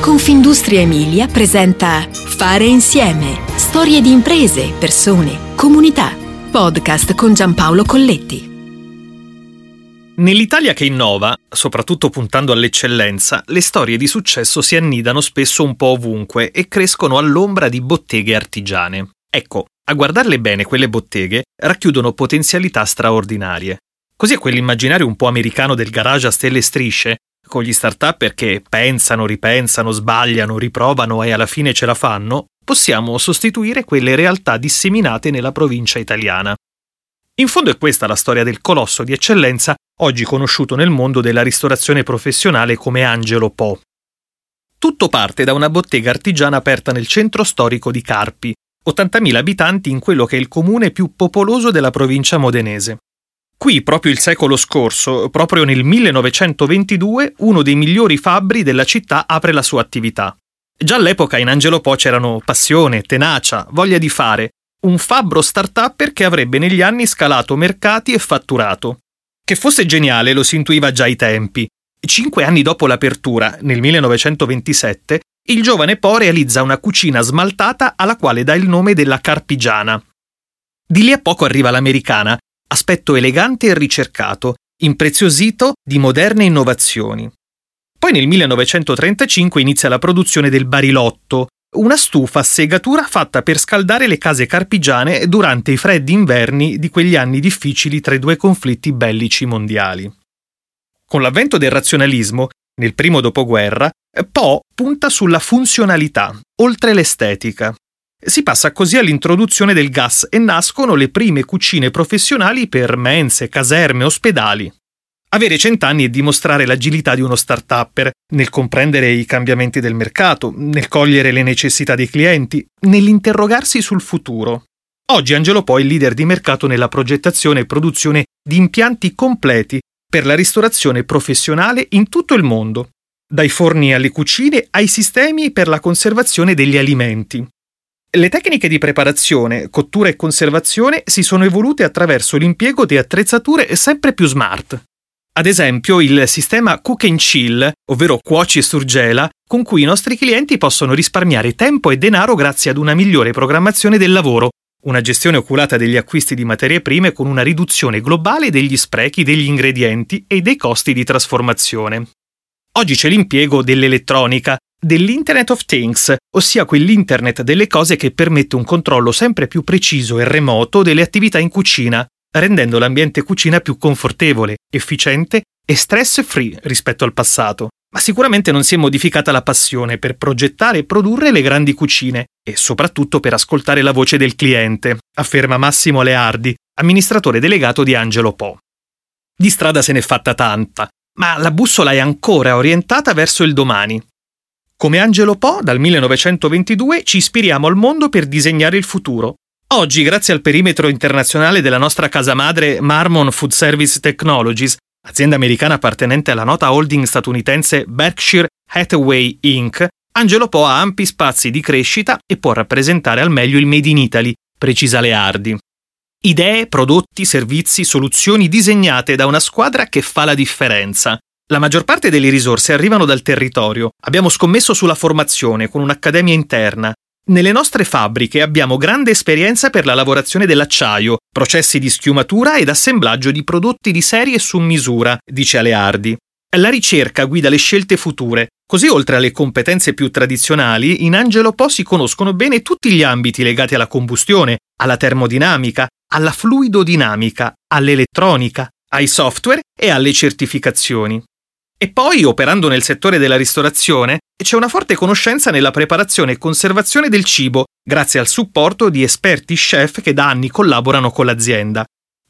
Confindustria Emilia presenta Fare insieme. Storie di imprese, persone, comunità. Podcast con Giampaolo Colletti. Nell'Italia che innova, soprattutto puntando all'eccellenza, le storie di successo si annidano spesso un po' ovunque e crescono all'ombra di botteghe artigiane. Ecco, a guardarle bene quelle botteghe racchiudono potenzialità straordinarie. Così è quell'immaginario un po' americano del garage a stelle e strisce con gli start-up perché pensano, ripensano, sbagliano, riprovano e alla fine ce la fanno, possiamo sostituire quelle realtà disseminate nella provincia italiana. In fondo è questa la storia del colosso di eccellenza oggi conosciuto nel mondo della ristorazione professionale come Angelo Po. Tutto parte da una bottega artigiana aperta nel centro storico di Carpi, 80.000 abitanti in quello che è il comune più popoloso della provincia modenese. Qui, proprio il secolo scorso, proprio nel 1922, uno dei migliori fabbri della città apre la sua attività. Già all'epoca in Angelo Po c'erano passione, tenacia, voglia di fare, un fabbro start-upper che avrebbe negli anni scalato mercati e fatturato. Che fosse geniale lo si intuiva già ai tempi. Cinque anni dopo l'apertura, nel 1927, il giovane Po realizza una cucina smaltata alla quale dà il nome della Carpigiana. Di lì a poco arriva l'americana, aspetto elegante e ricercato, impreziosito di moderne innovazioni. Poi nel 1935 inizia la produzione del barilotto, una stufa a segatura fatta per scaldare le case carpigiane durante i freddi inverni di quegli anni difficili tra i due conflitti bellici mondiali. Con l'avvento del razionalismo, nel primo dopoguerra, Po punta sulla funzionalità, oltre l'estetica. Si passa così all'introduzione del gas e nascono le prime cucine professionali per mense, caserme, ospedali. Avere cent'anni è dimostrare l'agilità di uno start-upper nel comprendere i cambiamenti del mercato, nel cogliere le necessità dei clienti, nell'interrogarsi sul futuro. Oggi Angelo Poi è leader di mercato nella progettazione e produzione di impianti completi per la ristorazione professionale in tutto il mondo, dai forni alle cucine ai sistemi per la conservazione degli alimenti. Le tecniche di preparazione, cottura e conservazione si sono evolute attraverso l'impiego di attrezzature sempre più smart. Ad esempio il sistema Cook and Chill, ovvero cuoci e surgela, con cui i nostri clienti possono risparmiare tempo e denaro grazie ad una migliore programmazione del lavoro, una gestione oculata degli acquisti di materie prime con una riduzione globale degli sprechi degli ingredienti e dei costi di trasformazione. Oggi c'è l'impiego dell'elettronica, dell'Internet of Things, ossia quell'Internet delle cose che permette un controllo sempre più preciso e remoto delle attività in cucina, rendendo l'ambiente cucina più confortevole, efficiente e stress-free rispetto al passato. Ma sicuramente non si è modificata la passione per progettare e produrre le grandi cucine e soprattutto per ascoltare la voce del cliente, afferma Massimo Leardi, amministratore delegato di Angelo Po. Di strada se n'è fatta tanta, ma la bussola è ancora orientata verso il domani, come Angelo Po, dal 1922 ci ispiriamo al mondo per disegnare il futuro. Oggi, grazie al perimetro internazionale della nostra casa madre Marmon Food Service Technologies, azienda americana appartenente alla nota holding statunitense Berkshire Hathaway Inc., Angelo Po ha ampi spazi di crescita e può rappresentare al meglio il Made in Italy, precisa Leardi. Idee, prodotti, servizi, soluzioni disegnate da una squadra che fa la differenza. La maggior parte delle risorse arrivano dal territorio. Abbiamo scommesso sulla formazione con un'accademia interna. Nelle nostre fabbriche abbiamo grande esperienza per la lavorazione dell'acciaio, processi di schiumatura ed assemblaggio di prodotti di serie su misura, dice Aleardi. La ricerca guida le scelte future, così oltre alle competenze più tradizionali, in Angelo Po si conoscono bene tutti gli ambiti legati alla combustione, alla termodinamica, alla fluidodinamica, all'elettronica, ai software e alle certificazioni. E poi, operando nel settore della ristorazione, c'è una forte conoscenza nella preparazione e conservazione del cibo, grazie al supporto di esperti chef che da anni collaborano con l'azienda.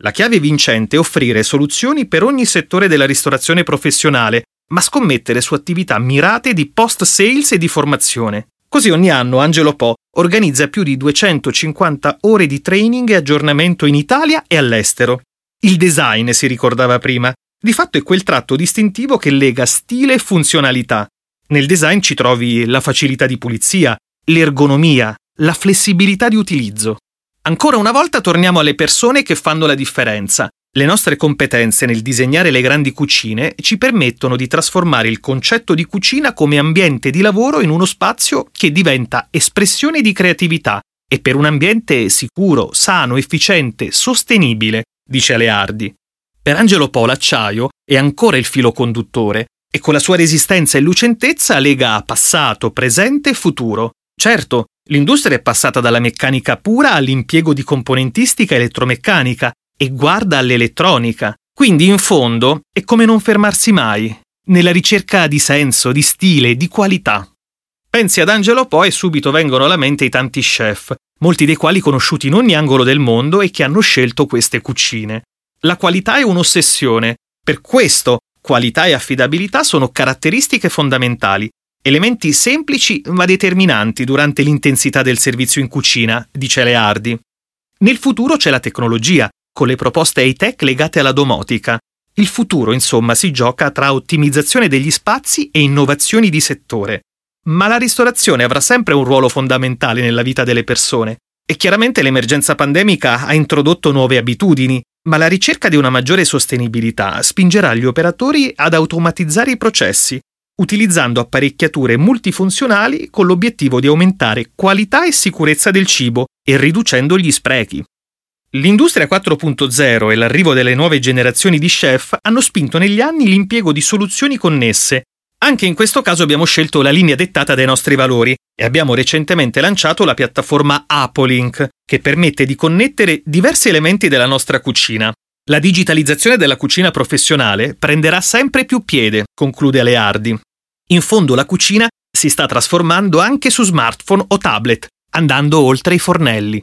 La chiave vincente è offrire soluzioni per ogni settore della ristorazione professionale, ma scommettere su attività mirate di post-sales e di formazione. Così ogni anno Angelo Po organizza più di 250 ore di training e aggiornamento in Italia e all'estero. Il design, si ricordava prima, di fatto è quel tratto distintivo che lega stile e funzionalità. Nel design ci trovi la facilità di pulizia, l'ergonomia, la flessibilità di utilizzo. Ancora una volta torniamo alle persone che fanno la differenza. Le nostre competenze nel disegnare le grandi cucine ci permettono di trasformare il concetto di cucina come ambiente di lavoro in uno spazio che diventa espressione di creatività e per un ambiente sicuro, sano, efficiente, sostenibile, dice Aleardi. Per Angelo Po l'acciaio è ancora il filo conduttore e con la sua resistenza e lucentezza lega passato, presente e futuro. Certo, l'industria è passata dalla meccanica pura all'impiego di componentistica elettromeccanica e guarda all'elettronica. Quindi, in fondo, è come non fermarsi mai, nella ricerca di senso, di stile, di qualità. Pensi ad Angelo Po e subito vengono alla mente i tanti chef, molti dei quali conosciuti in ogni angolo del mondo e che hanno scelto queste cucine. La qualità è un'ossessione. Per questo, qualità e affidabilità sono caratteristiche fondamentali, elementi semplici ma determinanti durante l'intensità del servizio in cucina, dice Leardi. Nel futuro c'è la tecnologia, con le proposte high-tech legate alla domotica. Il futuro, insomma, si gioca tra ottimizzazione degli spazi e innovazioni di settore. Ma la ristorazione avrà sempre un ruolo fondamentale nella vita delle persone. E chiaramente l'emergenza pandemica ha introdotto nuove abitudini, ma la ricerca di una maggiore sostenibilità spingerà gli operatori ad automatizzare i processi, utilizzando apparecchiature multifunzionali con l'obiettivo di aumentare qualità e sicurezza del cibo e riducendo gli sprechi. L'industria 4.0 e l'arrivo delle nuove generazioni di chef hanno spinto negli anni l'impiego di soluzioni connesse. Anche in questo caso abbiamo scelto la linea dettata dai nostri valori e abbiamo recentemente lanciato la piattaforma Apoliink, che permette di connettere diversi elementi della nostra cucina. La digitalizzazione della cucina professionale prenderà sempre più piede, conclude Aleardi. In fondo la cucina si sta trasformando anche su smartphone o tablet, andando oltre i fornelli.